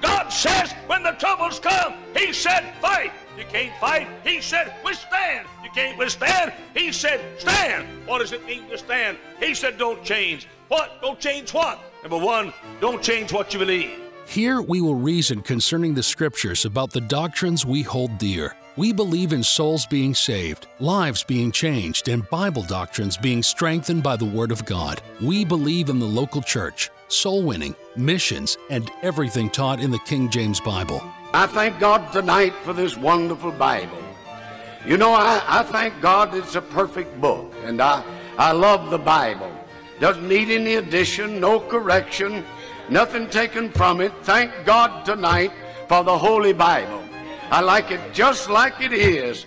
God says when the troubles come, He said, fight. You can't fight. He said, withstand. You can't withstand. He said, stand. What does it mean to stand? He said, don't change. What? Don't change what? Number one, don't change what you believe. Here we will reason concerning the scriptures about the doctrines we hold dear. We believe in souls being saved, lives being changed, and Bible doctrines being strengthened by the Word of God. We believe in the local church, soul winning, missions, and everything taught in the King James Bible. I thank God tonight for this wonderful Bible. You know, I, I thank God it's a perfect book, and I, I love the Bible. Doesn't need any addition, no correction, nothing taken from it. Thank God tonight for the Holy Bible. I like it just like it is.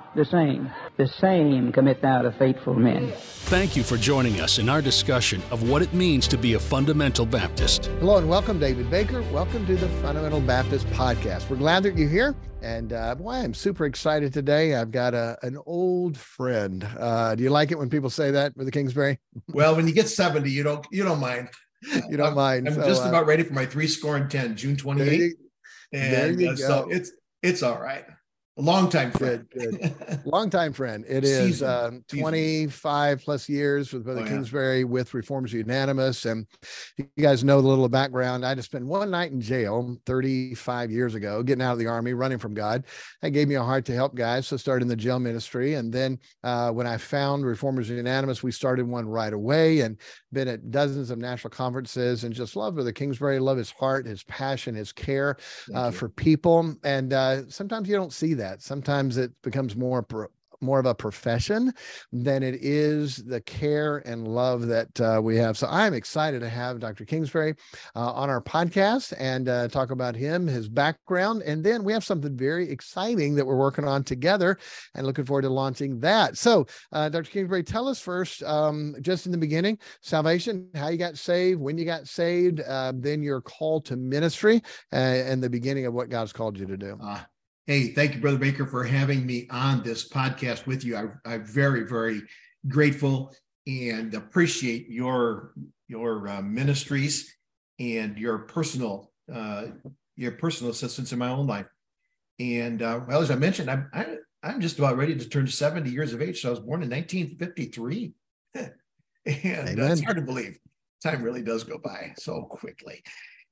the same. The same commit thou to faithful men. Thank you for joining us in our discussion of what it means to be a fundamental Baptist. Hello and welcome, David Baker. Welcome to the Fundamental Baptist Podcast. We're glad that you're here. And uh, boy, I'm super excited today. I've got a, an old friend. Uh, do you like it when people say that with the Kingsbury? Well, when you get 70, you don't you don't mind. you don't I'm, mind. I'm So, just uh, about ready for my three score and 10, June 28th. there you- there and you uh, so it's it's all right. A long time friend. Good, good. Longtime friend. It is um, 25 plus years with Brother Oh, yeah. Kingsbury with Reformers Unanimous. And you guys know the little background. I just spent one night in jail 35 years ago, getting out of the army, running from God. That gave me a heart to help guys. So started in the jail ministry. And then uh, when I found Reformers Unanimous, we started one right away and been at dozens of national conferences and just love Brother Kingsbury, love his heart, his passion, his care uh, for people. And uh, sometimes you don't see that. Sometimes it becomes more pro- more of a profession than it is the care and love that uh, we have. So I'm excited to have Dr. Kingsbury uh, on our podcast and uh, talk about him, his background, and then we have something very exciting that we're working on together, and looking forward to launching that. So, uh, Dr. Kingsbury, tell us first, um, just in the beginning, salvation, how you got saved, when you got saved, uh, then your call to ministry, uh, and the beginning of what God's called you to do. Uh, hey, thank you, Brother Baker, for having me on this podcast with you. I, I'm very, very grateful and appreciate your your uh, ministries and your personal uh, your personal assistance in my own life. And uh, well, as I mentioned, I'm I, I'm just about ready to turn 70 years of age. So I was born in 1953, and uh, it's hard to believe. Time really does go by so quickly.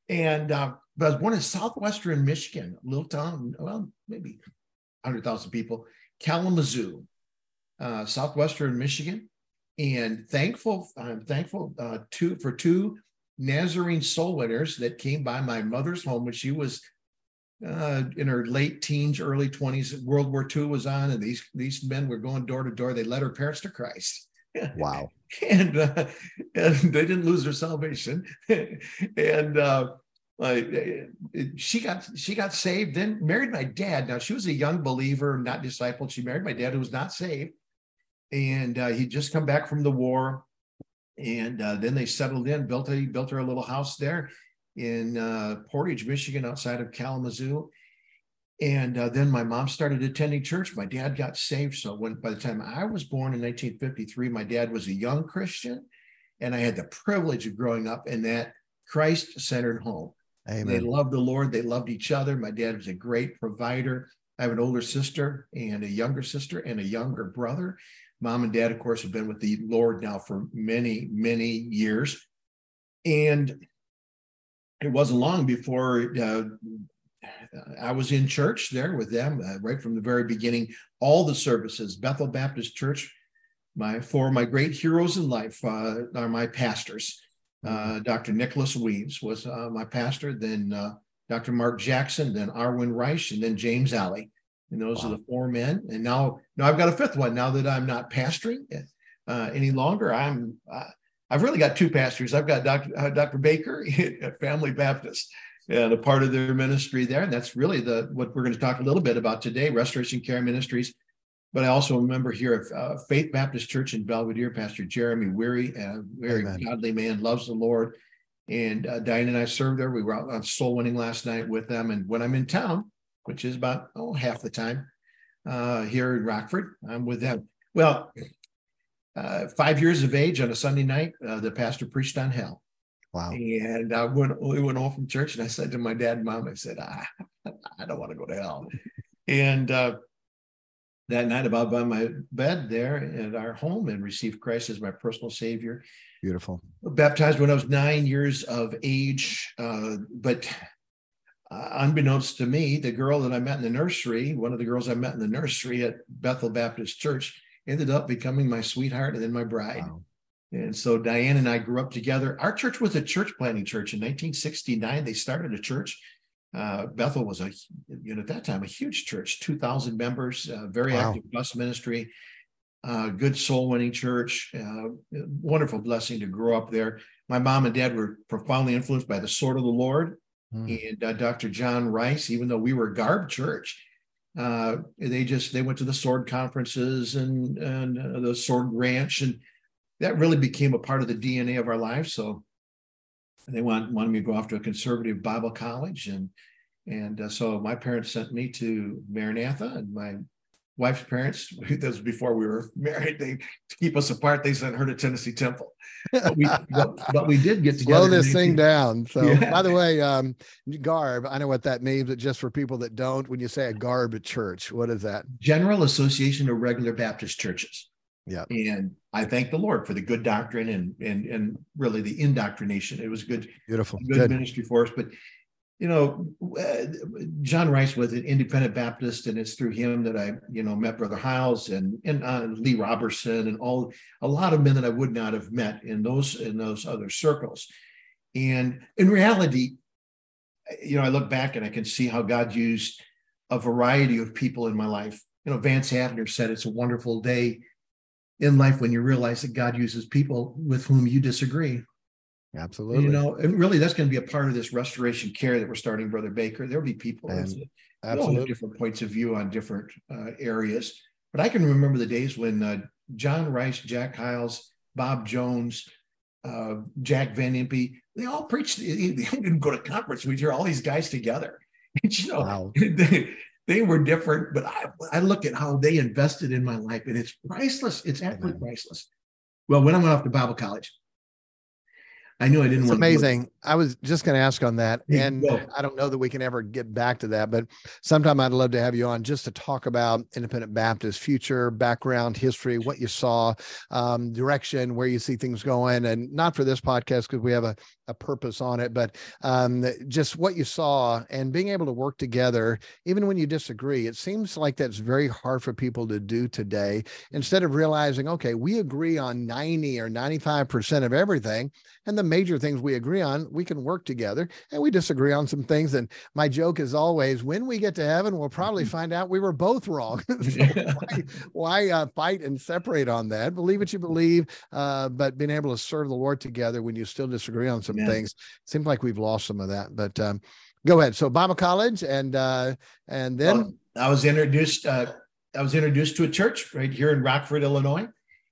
And uh, but I was born in southwestern Michigan, little town, well, maybe 100,000 people, Kalamazoo, uh, southwestern Michigan. And thankful, I'm thankful uh, to, for two Nazarene soul winners that came by my mother's home when she was uh, in her late teens, early 20s. World War II was on, and these, these men were going door to door. They led her parents to Christ. Wow. and, uh, and they didn't lose their salvation. and uh, like uh, she got she got saved, then married my dad. Now she was a young believer, not discipled. She married my dad, who was not saved, and uh, he'd just come back from the war. And uh, then they settled in, built a built her a little house there in uh, Portage, Michigan, outside of Kalamazoo. And uh, then my mom started attending church. My dad got saved. So when by the time I was born in 1953, my dad was a young Christian, and I had the privilege of growing up in that Christ-centered home. Amen. They loved the Lord. They loved each other. My dad was a great provider. I have an older sister and a younger sister and a younger brother. Mom and dad, of course, have been with the Lord now for many, many years. And it wasn't long before uh, I was in church there with them uh, right from the very beginning. All the services, Bethel Baptist Church my four of my great heroes in life uh, are my pastors. Uh, Dr. Nicholas Weaves was uh, my pastor, then uh, Dr. Mark Jackson, then Arwin Reich, and then James Alley. And those wow. are the four men. And now, now I've got a fifth one. Now that I'm not pastoring uh, any longer, I'm uh, I've really got two pastors. I've got Dr. Uh, Dr. Baker at Family Baptist and a part of their ministry there. And that's really the what we're going to talk a little bit about today, Restoration Care Ministries. But I also remember here at uh, Faith Baptist Church in Belvidere, Pastor Jeremy Weary, a very Amen. godly man, loves the Lord. And uh, Diane and I served there. We were out on soul winning last night with them. And when I'm in town, which is about oh half the time uh, here in Rockford, I'm with them. Well, uh, five years of age on a Sunday night, uh, the pastor preached on hell. Wow. And I went, we went home from church and I said to my dad and mom, I said, ah, I don't want to go to hell. and uh, that night, about by my bed there at our home and received Christ as my personal savior. Beautiful. Baptized when I was nine years of age. Uh, but uh, unbeknownst to me, the girl that I met in the nursery, one of the girls I met in the nursery at Bethel Baptist Church, ended up becoming my sweetheart and then my bride. Wow. And so Diane and I grew up together. Our church was a church planting church in 1969. They started a church. Uh, Bethel was a, you know, at that time, a huge church, 2,000 members, uh, very wow. active bus ministry, uh, good soul winning church, uh, wonderful blessing to grow up there. My mom and dad were profoundly influenced by the sword of the Lord mm. and uh, Dr. John Rice, even though we were a garb church. Uh, they just they went to the sword conferences and and the sword ranch and that really became a part of the DNA of our lives. So they want, wanted me to go off to a conservative Bible college. And, and uh, so my parents sent me to Maranatha and my wife's parents, this was before we were married, they to keep us apart, they sent her to Tennessee Temple. But we, but, but we did get together. Slow this thing down. So yeah. by the way, um, garb, I know what that means, but just for people that don't, when you say a garb church, what is that? General Association of Regular Baptist Churches. Yeah. And I thank the Lord for the good doctrine and and and really the indoctrination. It was good, beautiful, good, good. ministry for us. But you know, uh, John Rice was an independent Baptist, and it's through him that I, you know, met Brother Hyles and and uh, Lee Roberson and all a lot of men that I would not have met in those in those other circles. And in reality, you know, I look back and I can see how God used a variety of people in my life. You know, Vance Havner said it's a wonderful day in life when you realize that God uses people with whom you disagree. Absolutely. You know, and really that's going to be a part of this restoration care that we're starting, Brother Baker. There'll be people absolutely different points of view on different uh, areas. But I can remember the days when uh, John Rice, Jack Hyles, Bob Jones, uh, Jack Van Impe, they all preached. They didn't go to conference. We'd hear all these guys together. And, you know, wow. they, they were different, but I, I look at how they invested in my life and it's priceless. It's absolutely priceless. Well, when I went off to Bible college, I knew I didn't it's want amazing. I was just going to ask on that. And I don't know that we can ever get back to that, but sometime I'd love to have you on just to talk about Independent Baptist future, background, history, what you saw, um, direction, where you see things going. And not for this podcast because we have a, a purpose on it, but um, just what you saw and being able to work together, even when you disagree. It seems like that's very hard for people to do today. Instead of realizing, okay, we agree on 90 or 95% of everything and the major things we agree on, we can work together and we disagree on some things. And my joke is always when we get to heaven, we'll probably mm-hmm. find out we were both wrong. so why, why uh, fight and separate on that? Believe what you believe, uh, but being able to serve the Lord together when you still disagree on some yeah. things seems like we've lost some of that. But um, go ahead. So Bible college and uh, and then well, I was introduced. Uh, I was introduced to a church right here in Rockford, Illinois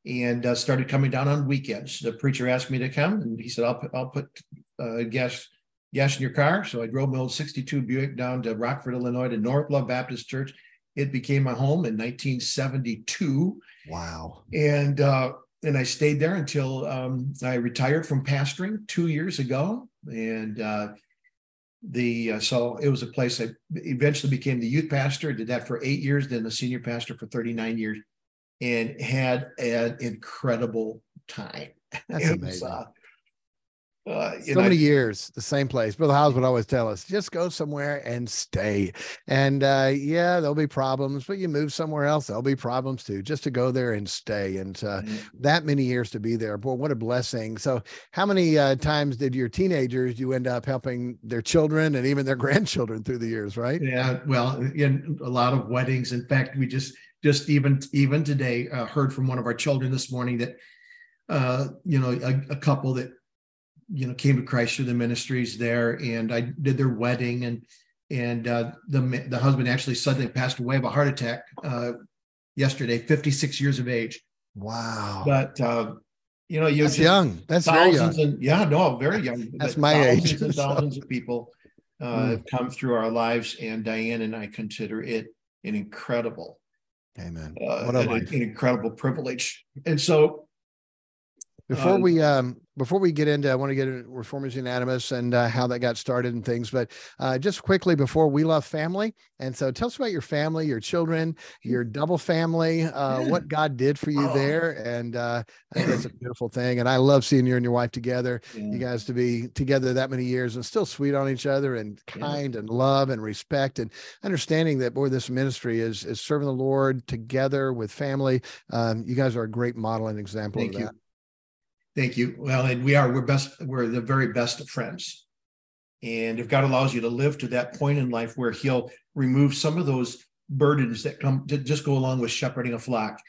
and uh, started coming down on weekends. The preacher asked me to come, and he said, "I'll put, I'll put uh, gas gas in your car." So I drove my old '62 Buick down to Rockford, Illinois, to North Love Baptist Church. It became my home in 1972. Wow! And uh, and I stayed there until um, I retired from pastoring two years ago, and uh, the uh, so it was a place I eventually became the youth pastor. Did that for eight years, then the senior pastor for 39 years and had an incredible time. That's amazing. Was, uh, Uh, so know, many years, the same place. Brother Howes would always tell us, just go somewhere and stay. And uh, yeah, there'll be problems, but you move somewhere else, there'll be problems too. Just to go there and stay, and uh, mm-hmm. that many years to be there, boy, what a blessing. So, how many uh, times did your teenagers you end up helping their children and even their grandchildren through the years? Right? Yeah. Well, in a lot of weddings. In fact, we just just even even today uh, heard from one of our children this morning that uh, you know a, a couple that you know came to Christ through the ministries there, and I did their wedding, and and uh, the the husband actually suddenly passed away of a heart attack uh, yesterday, 56 years of age. Wow! But uh, you know, you that's young. That's very young. And, yeah, no, very young. That's my thousands age. and thousands of people uh, mm. have come through our lives, and Diane and I consider it an incredible, amen, uh, what a an, an incredible privilege. And so before um, we um, before we get into, I want to get into Reformers Unanimous and uh, how that got started and things. But uh, just quickly before we love family, and so tell us about your family, your children, your double family, uh, what God did for you oh. there, and uh, I think that's a beautiful thing. And I love seeing you and your wife together. Yeah. You guys to be together that many years and still sweet on each other and kind yeah. and love and respect and understanding that boy, this ministry is is serving the Lord together with family. Um, you guys are a great model and example Thank of that. You. Thank you. Well, and we are, we're best, we're the very best of friends. And if God allows you to live to that point in life where He'll remove some of those burdens that come to just go along with shepherding a flock,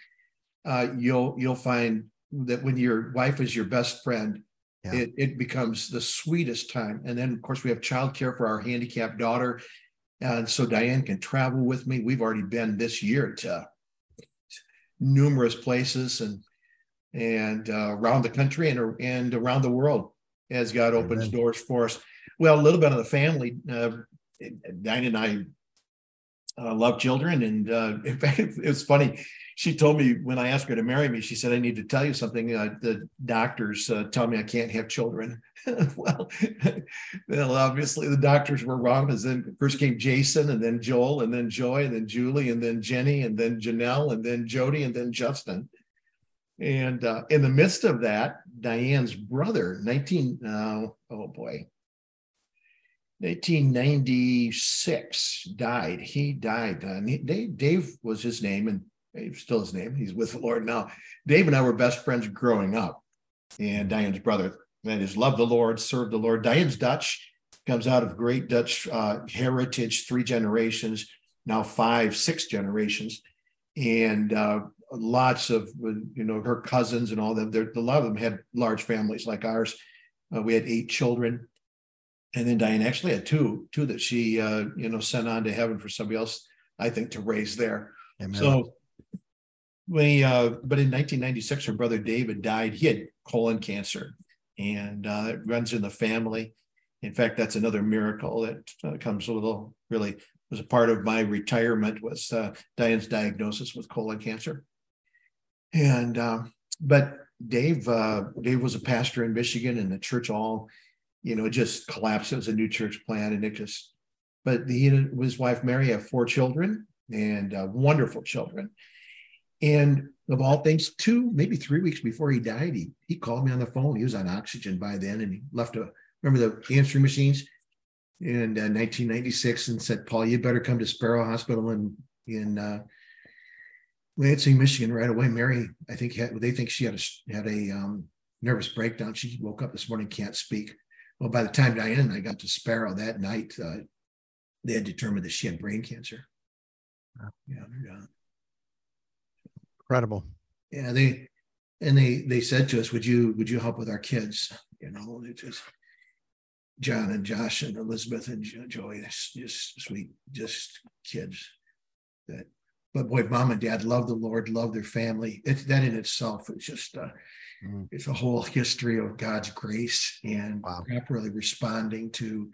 uh, you'll you'll find that when your wife is your best friend, yeah. it, it becomes the sweetest time. And then, of course, we have childcare for our handicapped daughter. And so Diane can travel with me. We've already been this year to numerous places and and uh, around the country and, and around the world as God opens Amen. doors for us. Well, a little bit of the family. Uh, Diane and I uh, love children. And uh, in fact, it was funny. She told me when I asked her to marry me, she said, I need to tell you something. Uh, the doctors uh, tell me I can't have children. well, well, obviously the doctors were wrong because then first came Jason and then Joel and then Joy and then Julie and then Jenny and then Janelle and then Jody and then Justin. And uh, in the midst of that, Diane's brother, 19, uh, oh boy, 1996 died. He died. Uh, Dave, Dave was his name, and still his name. He's with the Lord now. Dave and I were best friends growing up. And Diane's brother, that is, loved the Lord, served the Lord. Diane's Dutch, comes out of great Dutch uh, heritage, three generations, now five, six generations. And uh, lots of you know her cousins and all them. There, a lot of them had large families like ours. Uh, we had eight children, and then Diane actually had two, two that she uh, you know sent on to heaven for somebody else, I think, to raise there. Amen. So we, uh, but in 1996, her brother David died. He had colon cancer, and uh, it runs in the family. In fact, that's another miracle that uh, comes a little really was a part of my retirement was uh, Diane's diagnosis with colon cancer. And um, but Dave, uh, Dave was a pastor in Michigan, and the church all, you know, just collapsed. It was a new church plant, and it just. But he and his wife Mary have four children and uh, wonderful children. And of all things, two maybe three weeks before he died, he he called me on the phone. He was on oxygen by then, and he left a remember the answering machines in uh, 1996 and said, "Paul, you better come to Sparrow Hospital in in uh, Lansing, Michigan, right away. Mary, I think had, they think she had a had a um, nervous breakdown. She woke up this morning, can't speak. Well, by the time Diane and I got to Sparrow that night, uh, they had determined that she had brain cancer. Yeah, yeah. Incredible. Yeah, they and they they said to us, "Would you would you help with our kids?" You know, it just John and Josh and Elizabeth and Joey, just sweet, just kids that but boy, mom and dad love the Lord, love their family. It's that in itself is just uh, mm. it's a whole history of God's grace and wow. properly responding to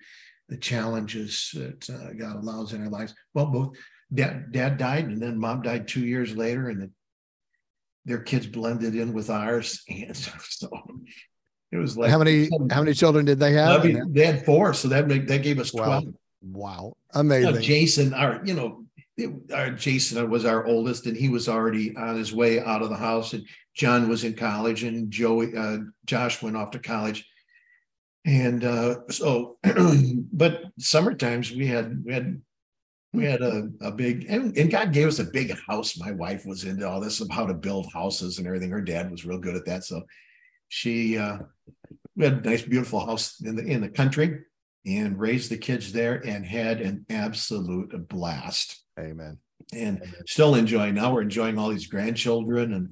the challenges that uh, God allows in our lives. Well, both dad, dad died, and then mom died two years later, and the, their kids blended in with ours, and so it was like how many how many children did they have? I mean, they had four, so that make, that gave us twelve. Wow, wow. amazing. Jason, our you know it, our Jason was our oldest, and he was already on his way out of the house. And John was in college, and Joey, uh, Josh went off to college. and uh, so, but summer times we had we had we had a, a big and, and God gave us a big house. My wife was into all this of how to build houses and everything. Her dad was real good at that. So she uh, we had a nice, beautiful house in the in the country and raised the kids there and had an absolute blast. Amen. And still enjoying. Now we're enjoying all these grandchildren and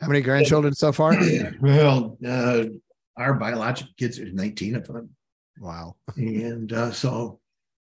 how many grandchildren so far? well, uh, our biological kids are 19 of them. Wow. And uh, so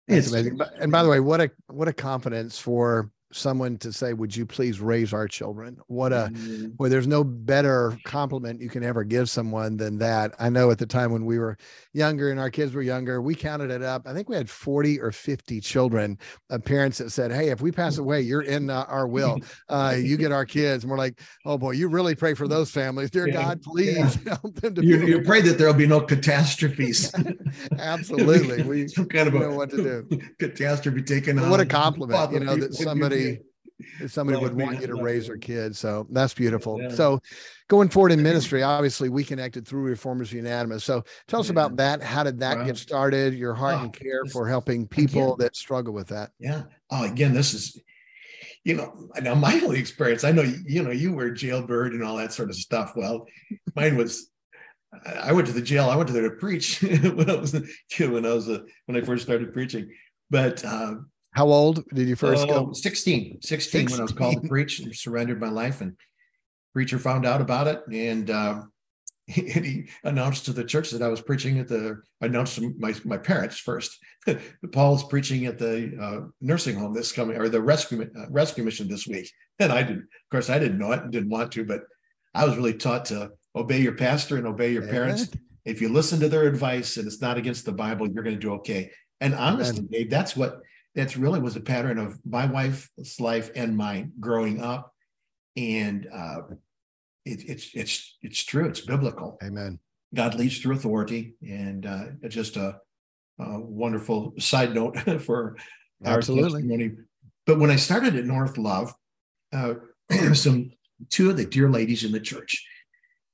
it's amazing. And by the way, what a what a confidence for someone to say, "Would you please raise our children?" What a mm-hmm. well, there's no better compliment you can ever give someone than that. I know at the time when we were younger and our kids were younger, we counted it up. I think we had 40 or 50 children of parents that said, "Hey, if we pass away, you're in uh, our will. Uh, you get our kids." And we're like, "Oh boy, you really pray for those families, dear yeah. God, please yeah. help them to." You, you pray that there'll be no catastrophes. Absolutely, we some kind of know what to do. Catastrophe taken on. What a compliment, you know, that somebody somebody would want you to raise their kids. So that's beautiful. Yeah. So going forward in ministry, obviously we connected through Reformers Unanimous. So tell us yeah. about that. How did that get started? Your heart oh, and care for helping people again, that struggle with that. Yeah. Oh, again, this is, you know, now my only experience, I know, you know, you were jailbird and all that sort of stuff. Well, mine was, I went to the jail. I went to there to preach when I was, a kid, when I was, uh, when I first started preaching. But um, how old did you first uh, go? 16, 16, 16, when I was called to preach and surrendered my life. And preacher found out about it. And um, he, he, announced to the church that I was preaching at the, I announced to my, my parents first. Paul's preaching at the uh, nursing home this coming, or the rescue, uh, rescue mission this week. And I didn't, of course, I didn't know it and didn't want to, but I was really taught to obey your pastor and obey your parents. If you listen to their advice and it's not against the Bible, you're going to do okay. And honestly, Dave, that's what that's really was a pattern of my wife's life and mine growing up. And uh, it, it's it's it's true. It's biblical. Amen. God leads through authority, and uh, just a, a wonderful side note for Absolutely. our testimony. But when I started at North Love, uh, some two of the dear ladies in the church,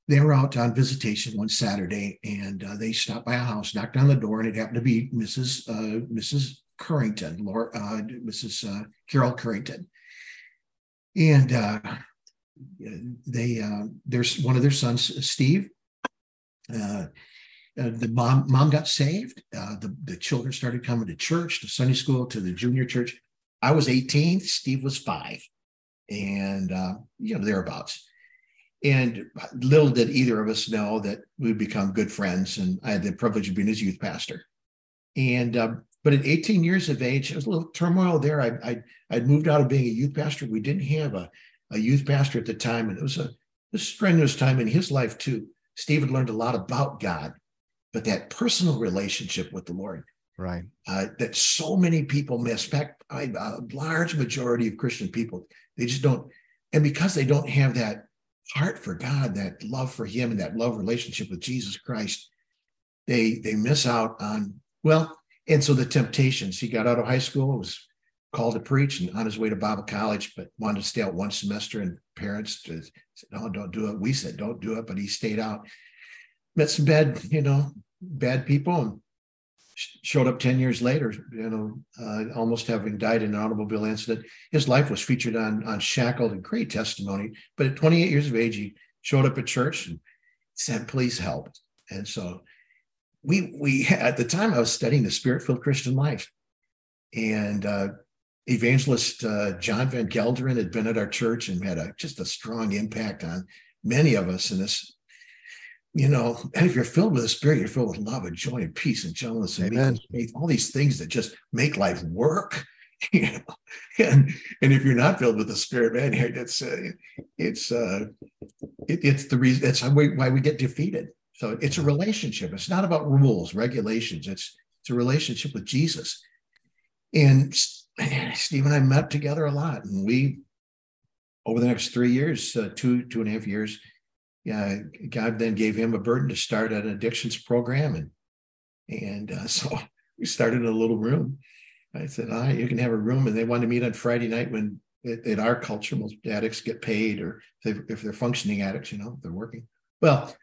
they were out on visitation one Saturday, and uh, they stopped by a house, knocked on the door, and it happened to be Mrs. Uh, Mrs. Curington, uh, Mrs. Uh, Carol Curington, and uh, they uh, there's one of their sons, Steve. The mom mom got saved. the the children started coming to church, to Sunday school, to the junior church. I was 18. Steve was five, and you know thereabouts. And little did either of us know that we'd become good friends. And I had the privilege of being his youth pastor. And um, but at 18 years of age, there was a little turmoil there. I, I, I'd moved out of being a youth pastor. We didn't have a, a youth pastor at the time, and it was a, a strenuous time in his life too. Steve had learned a lot about God, but that personal relationship with the Lord, right? Uh, that so many people miss. In fact, I, a large majority of Christian people they just don't, and because they don't have that heart for God, that love for Him, and that love relationship with Jesus Christ, they they miss out on well and so the temptations, he got out of high school, was called to preach and on his way to Bible college, but wanted to stay out one semester. And parents said, no, don't do it. We said, don't do it. But he stayed out, met some bad, you know, bad people and showed up 10 years later, you know, uh, almost having died in an automobile incident. His life was featured on, Unshackled and great testimony. But at 28 years of age, he showed up at church and said, please help. And so we we at the time I was studying the spirit-filled Christian life, and uh, evangelist uh, John Van Gelderen had been at our church and had a just a strong impact on many of us in this. You know, and if you're filled with the Spirit, you're filled with love and joy and peace and gentleness and Amen. faith, all these things that just make life work. You know, and and if you're not filled with the Spirit, man, it's uh, it's uh, it, it's the reason. That's why we, why we get defeated so it's a relationship. It's not about rules, regulations. It's it's a relationship with Jesus. And Steve and I met together a lot, and we over the next three years, uh, two two and a half years, yeah, God then gave him a burden to start an addictions program, and and uh, so we started in a little room. I said, "All right, you can have a room," and they wanted to meet on Friday night when in our culture most addicts get paid, or if, they, if they're functioning addicts, you know, they're working. Well,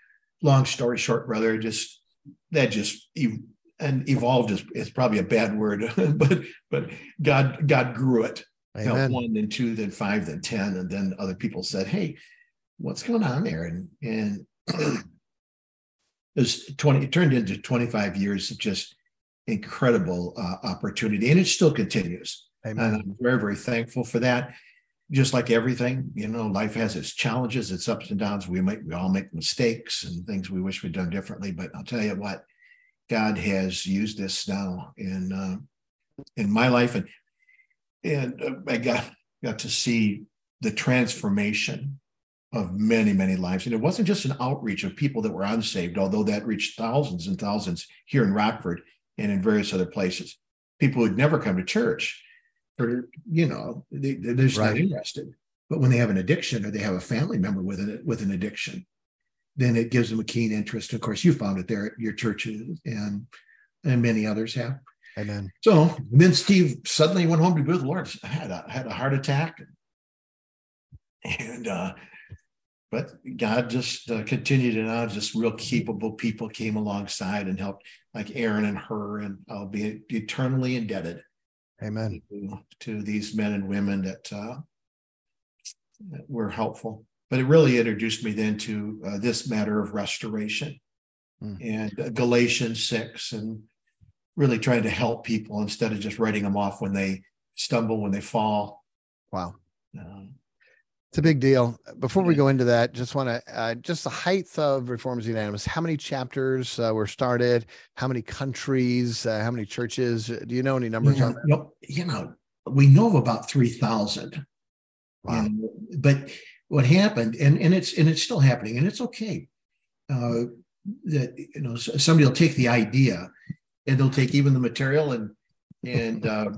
long story short, brother, just that just and evolved is, is probably a bad word, but but God God grew it. Amen. One, then two, then five, then ten, and then other people said, "Hey, what's going on there?" And and it was twenty. It turned into twenty five years of just incredible uh, opportunity, and it still continues. Amen. And I'm very very thankful for that. Just like everything, you know, life has its challenges, its ups and downs. We make we all make mistakes and things we wish we'd done differently. But I'll tell you what, God has used this now in uh, in my life, and and uh, I got got to see the transformation of many many lives. And it wasn't just an outreach of people that were unsaved, although that reached thousands and thousands here in Rockford and in various other places. People who'd never come to church, or you know, they, are just right. not interested. But when they have an addiction or they have a family member with an with an addiction, then it gives them a keen interest. Of course, you found it there at your churches, and and many others have. Amen. So then Steve suddenly went home to be with the Lord. Had a had a heart attack, and uh, but God just uh, continued and on. Just real capable people came alongside and helped, like Aaron and her, and I'll be eternally indebted. Amen. To, these men and women that, uh, that were helpful but it really introduced me then to uh, this matter of restoration mm. and uh, Galatians 6 and really trying to help people instead of just writing them off when they stumble, when they fall. Wow. Um, it's a big deal. Before we go into that, just want to uh, just the height of Reformers Unanimous. How many chapters uh, were started? How many countries? Uh, how many churches? Do you know any numbers yeah, on that? You know, you know, we know of about three thousand. Wow. but what happened, and and it's and it's still happening, and it's okay. Uh, that you know somebody will take the idea, and they'll take even the material, and and uh,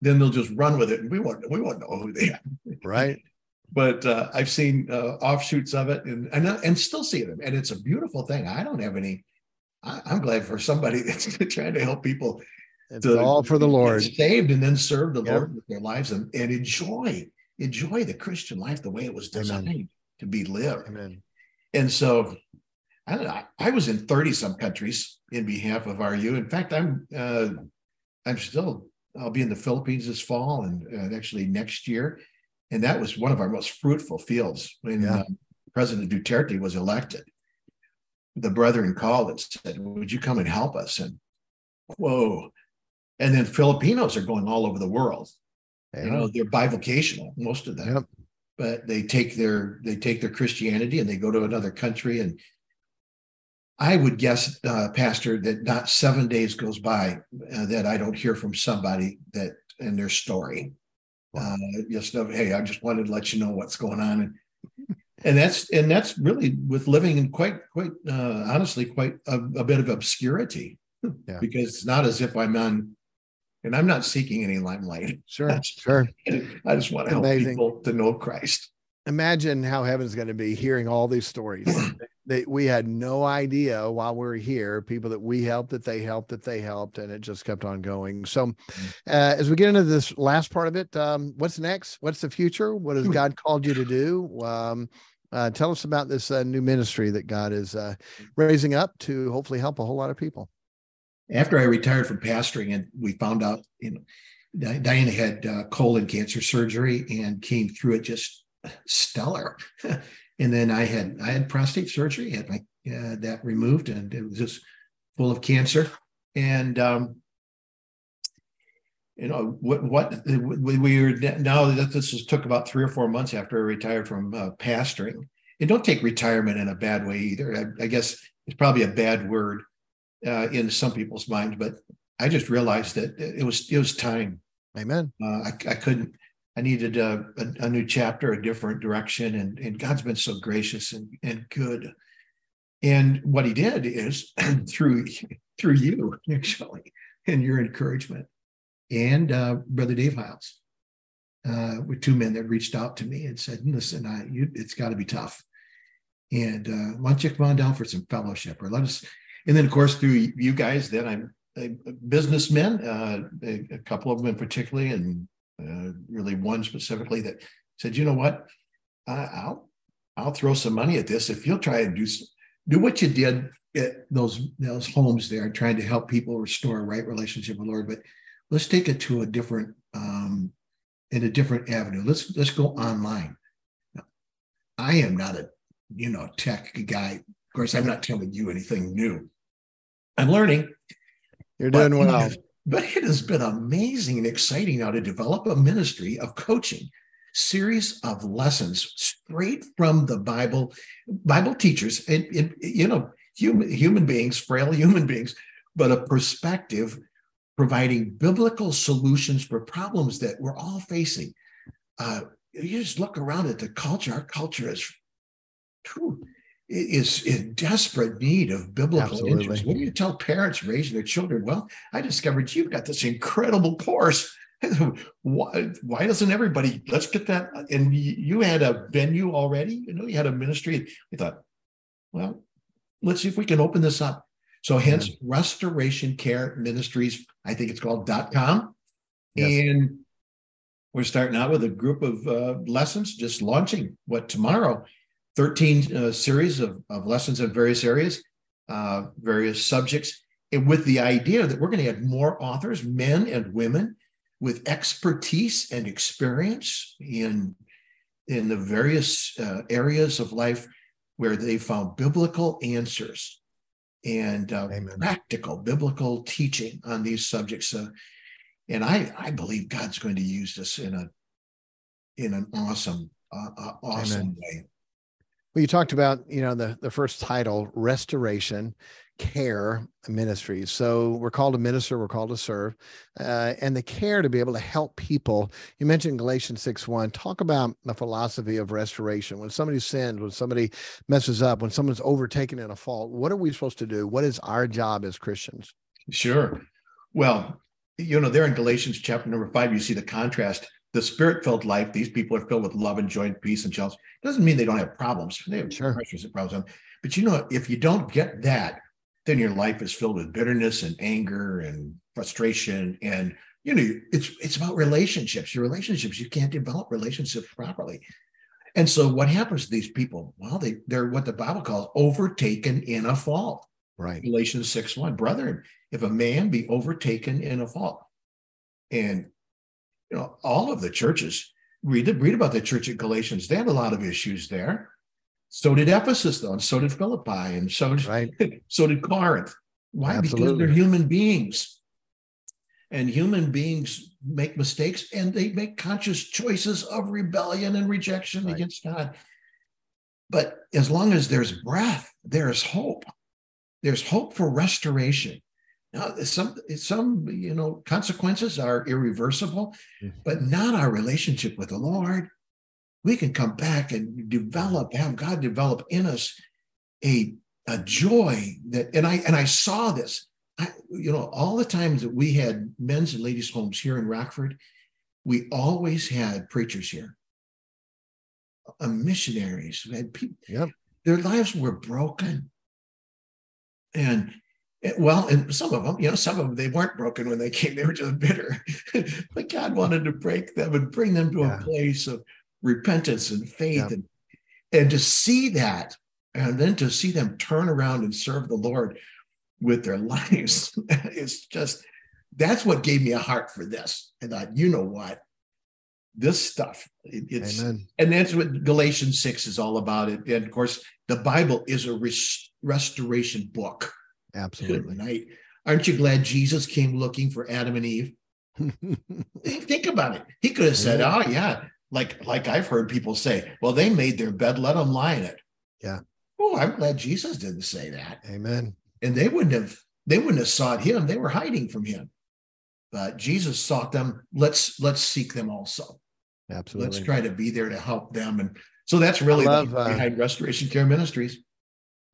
then they'll just run with it, and we won't we won't know who they are. Right. But uh, I've seen uh, offshoots of it, and and and still see them, and it's a beautiful thing. I don't have any. I, am glad for somebody that's trying to help people. It's to, all for the Lord. Saved and then serve the yep. Lord with their lives and, and enjoy enjoy the Christian life the way it was designed Amen. to be lived. Amen. And so I don't know, I was in 30 some countries in behalf of RU. In fact, I'm uh, I'm still I'll be in the Philippines this fall and uh, actually next year. And that was one of our most fruitful fields when yeah. uh, President Duterte was elected. The brethren called and said, Would you come and help us? And whoa. And then Filipinos are going all over the world you know, they're bivocational, most of them. Yep. But they take their they take their Christianity and they go to another country. And I would guess, uh, Pastor, that not seven days goes by uh, that I don't hear from somebody that in their story. Uh, just know, hey, I just wanted to let you know what's going on, and and that's and that's really with living in quite quite uh, honestly quite a, a, bit of obscurity, yeah. because it's not as if I'm on and I'm not seeking any limelight. Sure, sure. I just want to help Amazing. people to know Christ. Imagine how heaven's going to be hearing all these stories. that we had no idea while we are here, people that we helped, that they helped, that they helped, and it just kept on going. So, mm. uh, as we get into this last part of it, um, what's next? What's the future? What has God called you to do? Um, uh, tell us about this uh, new ministry that God is uh, raising up to hopefully help a whole lot of people after I retired from pastoring, and we found out, you know, Diana had uh, colon cancer surgery and came through it just stellar. and then I had I had prostate surgery, had my uh, that removed, and it was just full of cancer. And um, you know what what we, we were now that this was, took about three or four months after I retired from uh, pastoring. And don't take retirement in a bad way either. I, I guess it's probably a bad word uh, in some people's minds, but I just realized that it was it was time. Amen. Uh, I, I couldn't. I needed a, a, a, new chapter, a different direction, and and God's been so gracious and and good. And what He did is through through you actually, and your encouragement, and uh, Brother Dave Hyles, uh, with two men that reached out to me and said, "Listen, I, you, it's got to be tough, and uh, why don't you come on down for some fellowship, or let us and then, of course, through you guys, then I'm a businessmen, uh, a, a, couple of them particularly, and uh, really one specifically that said, you know what, I, will I'll throw some money at this if you'll try and do do what you did at those those homes there, trying to help people restore a right relationship with the Lord. But let's take it to a different um, in a different avenue. Let's let's go online. Now, I am not a you know tech guy. Of course, I'm not telling you anything new. I'm learning. You're doing well. But it has been amazing and exciting now to develop a ministry of coaching series of lessons straight from the Bible, Bible teachers, and, and you know, human human beings, frail human beings, but a perspective providing biblical solutions for problems that we're all facing. Uh, you just look around at the culture. Our culture is is in desperate need of biblical Absolutely. interest. What do you tell parents raising their children? Well, I discovered you've got this incredible course. why, why doesn't everybody? Let's get that. And you had a venue already. You know, you had a ministry. We thought, well, let's see if we can open this up. So, hence, Restoration Care Ministries. I think it's called dot .com, Yes. and we're starting out with a group of uh, lessons, just launching what tomorrow 13 uh, series of, of lessons in various areas, uh, various subjects, and with the idea that we're going to have more authors, men and women, with expertise and experience in in the various uh, areas of life where they found biblical answers and uh, practical biblical teaching on these subjects. And I, I believe God's going to use this in a in an awesome, uh, uh, awesome Amen. way. Well, you talked about, you know, the, the first title, restoration care ministries. So we're called to minister, we're called to serve, uh, and the care to be able to help people. You mentioned Galatians 6 1. Talk about the philosophy of restoration. When somebody sins, when somebody messes up, when someone's overtaken in a fault, what are we supposed to do? What is our job as Christians? Sure. Well, you know, there in Galatians chapter number five, you see the contrast. The spirit-filled life, these people are filled with love and joy and peace and jealousy. Doesn't mean they don't have problems. They have Sure. pressures and problems. But you know, if you don't get that, then your life is filled with bitterness and anger and frustration. And you know, it's it's about relationships. Your relationships, you can't develop relationships properly. And so what happens to these people? Well, they, they're what the Bible calls overtaken in a fault. Right. Galatians 6 1. Brethren, if a man be overtaken in a fault, and you know, all of the churches, read, read about the church at Galatians, they had a lot of issues there. So did Ephesus, though, and so did Philippi, and so did, Right. so did Corinth. Why? Because they're human beings. And human beings make mistakes and they make conscious choices of rebellion and rejection Right. against God. But as long as there's breath, there's hope. There's hope for restoration. Now, some some you know consequences are irreversible, but not our relationship with the Lord. We can come back and develop, have God develop in us a a joy that, and I and I saw this. I, you know, all the times that we had men's and ladies' homes here in Rockford, we always had preachers here, uh, missionaries, we had people. Yep. Their lives were broken, and well, and some of them, you know, some of them they weren't broken when they came; they were just bitter. but God wanted to break them and bring them to Yeah. a place of repentance and faith, Yeah. and and to see that, and then to see them turn around and serve the Lord with their lives is just that's what gave me a heart for this. I thought, you know what, this stuff, it- it's Amen. and that's what Galatians 6 is all about. And and of course, the Bible is a res- restoration book. Good Absolutely. night. Aren't you glad Jesus came looking for Adam and Eve? Think about it. He could have said, Yeah. "Oh yeah," like like I've heard people say, "Well, they made their bed, let them lie in it." Yeah. Oh, I'm glad Jesus didn't say that. Amen. And they wouldn't have they wouldn't have sought him. They were hiding from him. But Jesus sought them. Let's let's seek them also. Absolutely. Let's try to be there to help them. And so that's really love, the- uh, behind Restoration Care Ministries.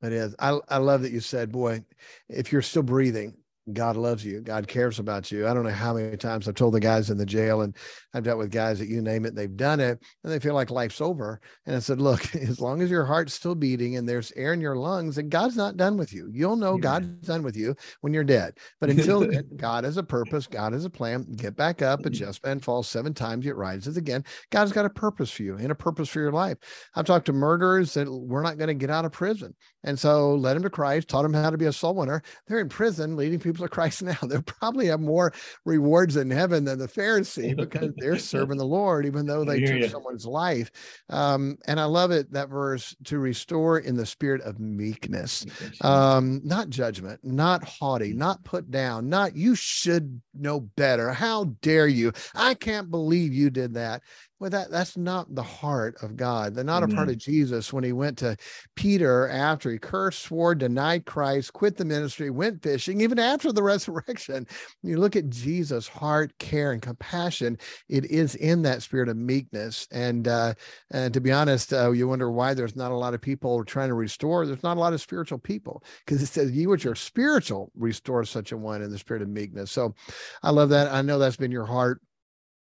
It is. I, I love that you said, boy, if you're still breathing, God loves you. God cares about you. I don't know how many times I've told the guys in the jail, and I've dealt with guys that you name it, they've done it, and they feel like life's over. And I said, look, as long as your heart's still beating and there's air in your lungs, and God's not done with you. You'll know yeah. God's done with you when you're dead. But until then, God has a purpose, God has a plan. Get back up, adjust and fall seven times, it rises again. God's got a purpose for you and a purpose for your life. I've talked to murderers that we're not going to get out of prison. And so led them to Christ, taught them how to be a soul winner. They're in prison leading people to Christ now. They'll probably have more rewards in heaven than the Pharisee because they're serving the Lord, even though they took you. someone's life. Um, and I love it, that verse, to restore in the spirit of meekness, um, not judgment, not haughty, not put down, not you should know better. How dare you? I can't believe you did that. Well, that that's not the heart of God. They're not mm-hmm. a part of Jesus when he went to Peter after he cursed, swore, denied Christ, quit the ministry, went fishing, even after the resurrection. You look at Jesus' heart, care, and compassion. It is in that spirit of meekness. And uh, and to be honest, uh, you wonder why there's not a lot of people trying to restore. There's not a lot of spiritual people because it says, "You which are spiritual, restore such a one in the spirit of meekness." So, I love that. I know that's been your heart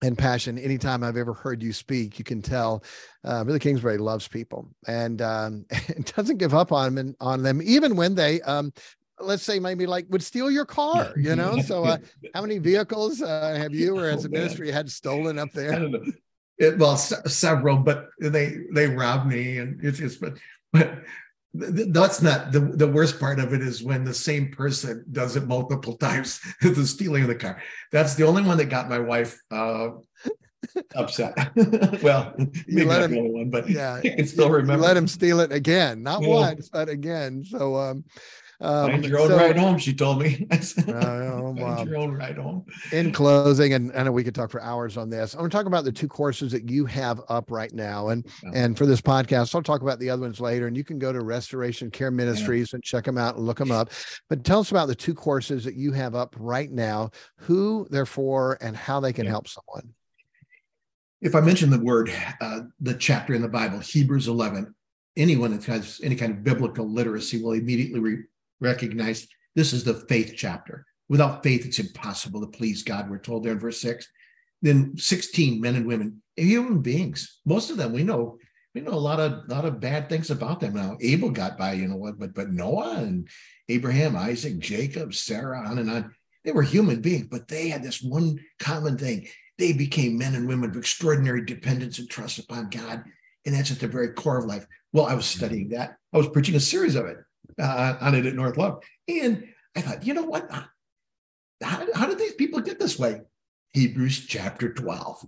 and passion. Anytime I've ever heard you speak, you can tell uh, Billy Kingsbury loves people and um, doesn't give up on them, on them, even when they, um, let's say, maybe like would steal your car. You know, so uh, how many vehicles uh, have you or as a oh, ministry had stolen up there? I don't know. It, well, several, but they they robbed me, and it's just but but that's not the, the worst part of it is when the same person does it multiple times the stealing of the car. That's the only one that got my wife uh, upset. Well maybe not him, the only one but yeah. I can still remember. let him steal it again not yeah. once but again. So um um, Find your own so, ride home, she told me. uh, um, your own ride home. In closing, and I know we could talk for hours on this. I'm going to talk about the two courses that you have up right now, and yeah. and for this podcast, I'll talk about the other ones later. And you can go to Restoration Care Ministries yeah. and check them out and look them up. But tell us about the two courses that you have up right now, who they're for, and how they can yeah. help someone. If I mention the word, uh, the chapter in the Bible, Hebrews 11, anyone that has any kind of biblical literacy will immediately re- recognize this is the faith chapter. Without faith, it's impossible to please God. We're told there in verse six. Then 16 men and women, human beings. Most of them we know, we know a lot of lot of bad things about them. Now, Abel got by, you know what, but but Noah and Abraham, Isaac, Jacob, Sarah, on and on. They were human beings, but they had this one common thing. They became men and women of extraordinary dependence and trust upon God. And that's at the very core of life. Well, I was studying that. I was preaching a series of it uh, on it at North Love. And I thought, you know what? How, how did these people get this way? Hebrews chapter 12.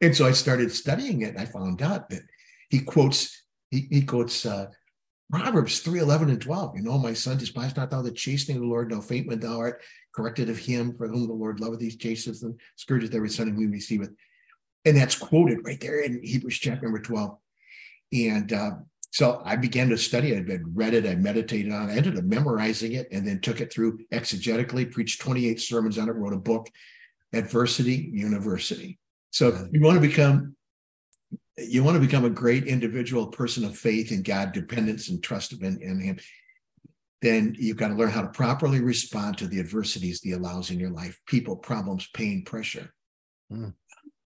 And so I started studying it and I found out that he quotes, he, he quotes uh, Proverbs 3, 11 and 12. You know, my son, despise not thou the chastening of the Lord, no faint when thou art corrected of him, for whom the Lord loveth these chastens and scourges every son whom he receiveth. And that's quoted right there in Hebrews chapter number 12. And uh, so I began to study it. I read it, I meditated on it, I ended up memorizing it, and then took it through exegetically, preached 28 sermons on it, wrote a book, Adversity University. So you want to become you want to become a great individual person of faith in God, dependence and trust in, in Him. Then you've got to learn how to properly respond to the adversities He allows in your life, people, problems, pain, pressure. Mm.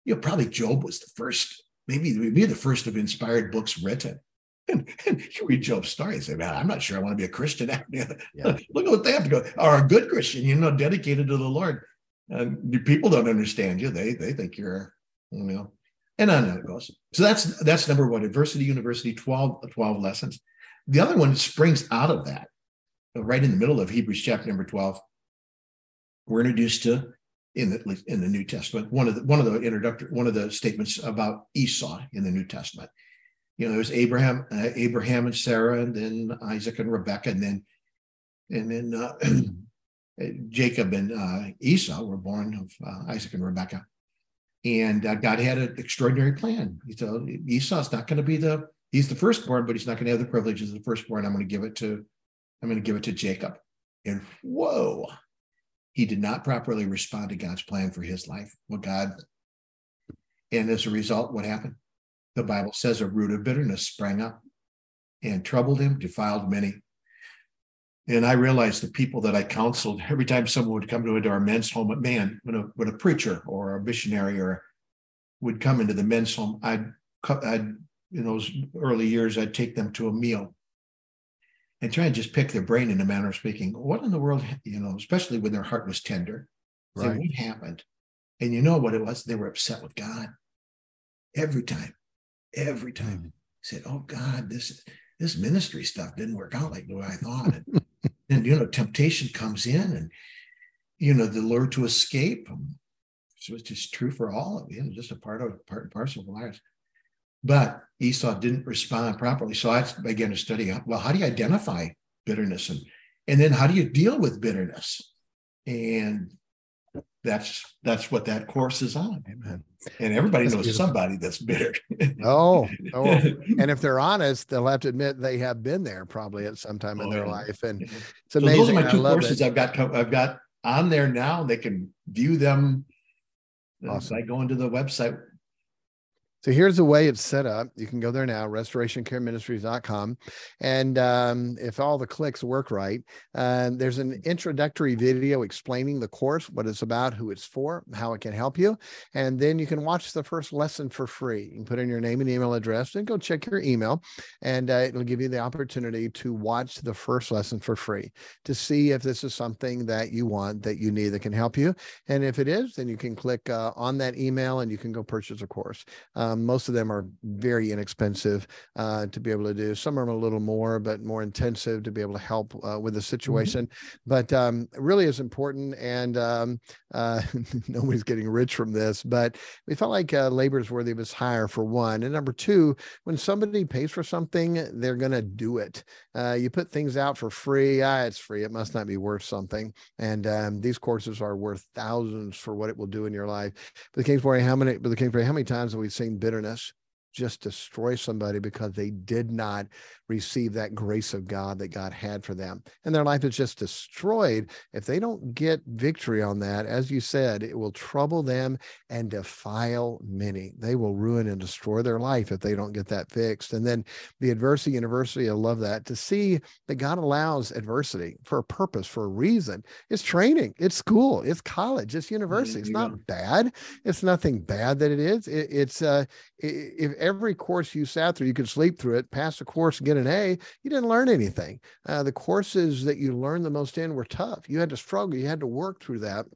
You know, probably Job was the first, maybe maybe the first of inspired books written and, and you read Job's story and say, man, I'm not sure I want to be a Christian. Yeah. Look at what they have to go, or a good Christian, you know, dedicated to the Lord. And people don't understand you. They they think you're, you know, and on it goes. So that's that's number one. Adversity University, 12, 12 lessons. The other one springs out of that, right in the middle of Hebrews chapter number 12. We're introduced to in the in the New Testament. One of the one of the introductory one of the statements about Esau in the New Testament you know, there's Abraham, uh, Abraham and Sarah, and then Isaac and Rebecca, and then and then uh, Jacob and uh, Esau were born of uh, Isaac and Rebecca. And uh, God had an extraordinary plan. He said Esau's not going to be the he's the firstborn, but he's not going to have the privileges of the firstborn. I'm going to give it to I'm going to give it to Jacob. And whoa, he did not properly respond to God's plan for his life. Well, God, and as a result, what happened? The Bible says a root of bitterness sprang up and troubled him, defiled many. And I realized the people that I counseled, every time someone would come into our men's home, man, when a, when a preacher or a missionary or would come into the men's home, I'd, I'd in those early years, I'd take them to a meal and try and just pick their brain in a manner of speaking. What in the world, you know, especially when their heart was tender, right. what happened? And you know what it was? They were upset with God every time, every time. Said, "Oh God, this this ministry stuff didn't work out like the way I thought." And, and you know, temptation comes in, and you know, the lure to escape. So it's just true for all of you, know, just a part of part and parcel of lives. But Esau didn't respond properly. So I began to study well, how do you identify bitterness and and then how do you deal with bitterness? And that's that's what that course is on. Amen. And everybody that's knows beautiful. somebody that's bitter. oh, oh, and if they're honest, they'll have to admit they have been there probably at some time in their oh, yeah. life. And it's amazing. So those are my two courses it. I've got I've got on there now. They can view them uh, awesome. by going to the website so here's the way it's set up. You can go there now, restorationcareministries.com. And um, if all the clicks work right, uh, there's an introductory video explaining the course, what it's about, who it's for, how it can help you. And then you can watch the first lesson for free. You can put in your name and email address and go check your email. And uh, it'll give you the opportunity to watch the first lesson for free to see if this is something that you want, that you need, that can help you. And if it is, then you can click uh, on that email and you can go purchase a course. Um, um, most of them are very inexpensive uh, to be able to do. Some are a little more, but more intensive to be able to help uh, with the mm-hmm. situation. Mm-hmm. But um, really is important, and um, uh, nobody's getting rich from this. But we felt like uh, labor is worthy of his hire for one, and number two, when somebody pays for something, they're going to do it. Uh, you put things out for free, ah, it's free. It must not be worth something. And um, these courses are worth thousands for what it will do in your life. But the Kingsbury, how many? But the Kingsbury, how many times have we seen bitterness just destroy somebody because they did not receive that grace of God that God had for them. And their life is just destroyed. If they don't get victory on that, as you said, it will trouble them and defile many. They will ruin and destroy their life if they don't get that fixed. And then the adversity university, I love that to see that God allows adversity for a purpose, for a reason. It's training, it's school, it's college, it's university. It's not bad. It's nothing bad that it is. It, it's uh, if every course you sat through, you could sleep through it, pass the course, get an A, you didn't learn anything. Uh, the courses that you learned the most in were tough. You had to struggle, you had to work through that.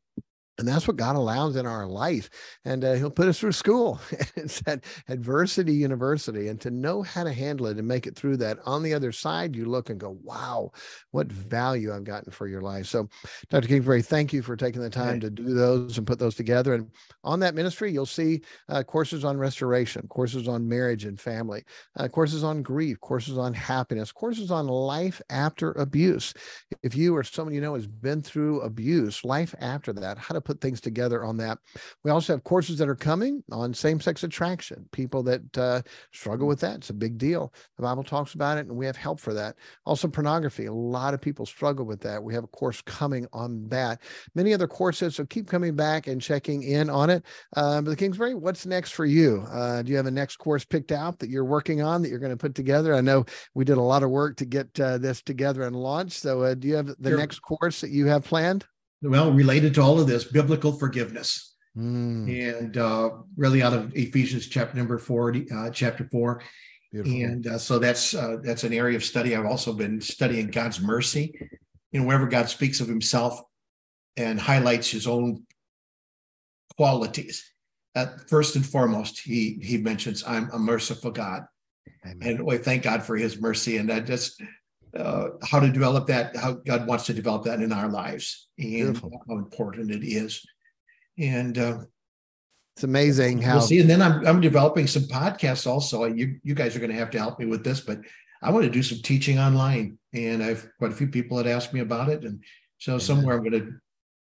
And that's what God allows in our life. And uh, He'll put us through school. it's at Adversity University. And to know how to handle it and make it through that, on the other side, you look and go, wow, what value I've gotten for your life. So, Dr. Kingsbury, thank you for taking the time to do those and put those together. And on that ministry, you'll see uh, courses on restoration, courses on marriage and family, uh, courses on grief, courses on happiness, courses on life after abuse. If you or someone you know has been through abuse, life after that, how to put things together on that. We also have courses that are coming on same sex attraction, people that uh, struggle with that. It's a big deal. The Bible talks about it, and we have help for that. Also, pornography. A lot of people struggle with that. We have a course coming on that. Many other courses, so keep coming back and checking in on it. Uh, but the Kingsbury, what's next for you? Uh, do you have a next course picked out that you're working on that you're going to put together? I know we did a lot of work to get uh, this together and launched. So, uh, do you have the sure. next course that you have planned? Well, related to all of this, biblical forgiveness. Mm. And uh, really out of Ephesians chapter number four, uh, chapter four. Beautiful. And uh, so that's uh, that's an area of study. I've also been studying God's mercy. You know, wherever God speaks of himself and highlights his own qualities. first and foremost, he he mentions, I'm a merciful God. Amen. And we thank God for his mercy. And that just uh, how to develop that, how God wants to develop that in our lives, and Beautiful. how important it is. And uh, it's amazing how we'll see. And then I'm I'm developing some podcasts also. You you guys are going to have to help me with this, but I want to do some teaching online, and I've quite a few people that asked me about it, and so somewhere I'm going to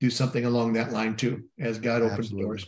do something along that line too, as God opens Absolutely. doors.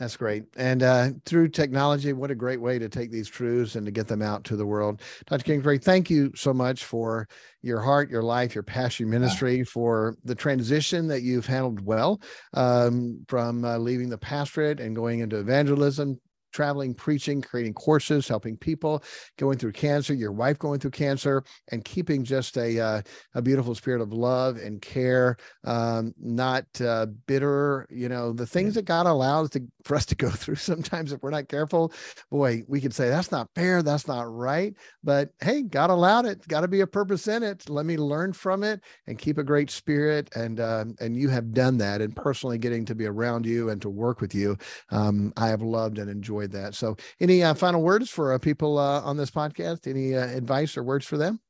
That's great. And uh, through technology, what a great way to take these truths and to get them out to the world. Dr. Kingsbury, thank you so much for your heart, your life, your passion, ministry, yeah. for the transition that you've handled well um, from uh, leaving the pastorate and going into evangelism, traveling, preaching, creating courses, helping people going through cancer, your wife going through cancer, and keeping just a uh, a beautiful spirit of love and care, um, not uh, bitter. You know, the things that God allows to, for us to go through sometimes if we're not careful, boy, we could say that's not fair, that's not right. But hey, God allowed it. Got to be a purpose in it. Let me learn from it and keep a great spirit. And uh, and you have done that. And personally, getting to be around you and to work with you, um, I have loved and enjoyed that. So, any uh, final words for uh, people uh, on this podcast? Any uh, advice or words for them?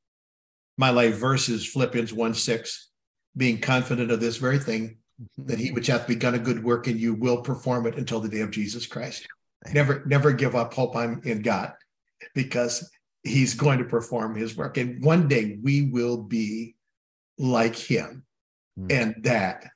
My life verse is Philippians 1 6, being confident of this very thing, that he which hath begun a good work in you will perform it until the day of Jesus Christ. Never, never give up hope on in God because he's going to perform his work. And one day we will be like him. Mm. And that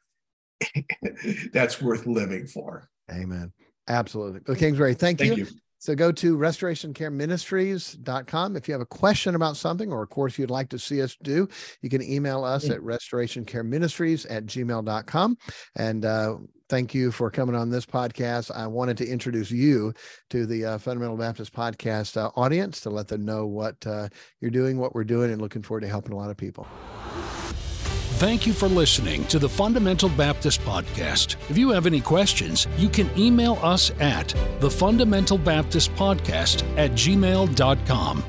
that's worth living for. Amen. Absolutely. Well, Kingsbury, thank, thank you. you. So go to restorationcareministries.com. If you have a question about something or a course you'd like to see us do, you can email us at restorationcareministries at gmail.com. And uh, thank you for coming on this podcast. I wanted to introduce you to the uh, Fundamental Baptist podcast uh, audience to let them know what uh, you're doing, what we're doing, and looking forward to helping a lot of people. Thank you for listening to the Fundamental Baptist Podcast. If you have any questions, you can email us at the Fundamental Baptist Podcast at gmail.com.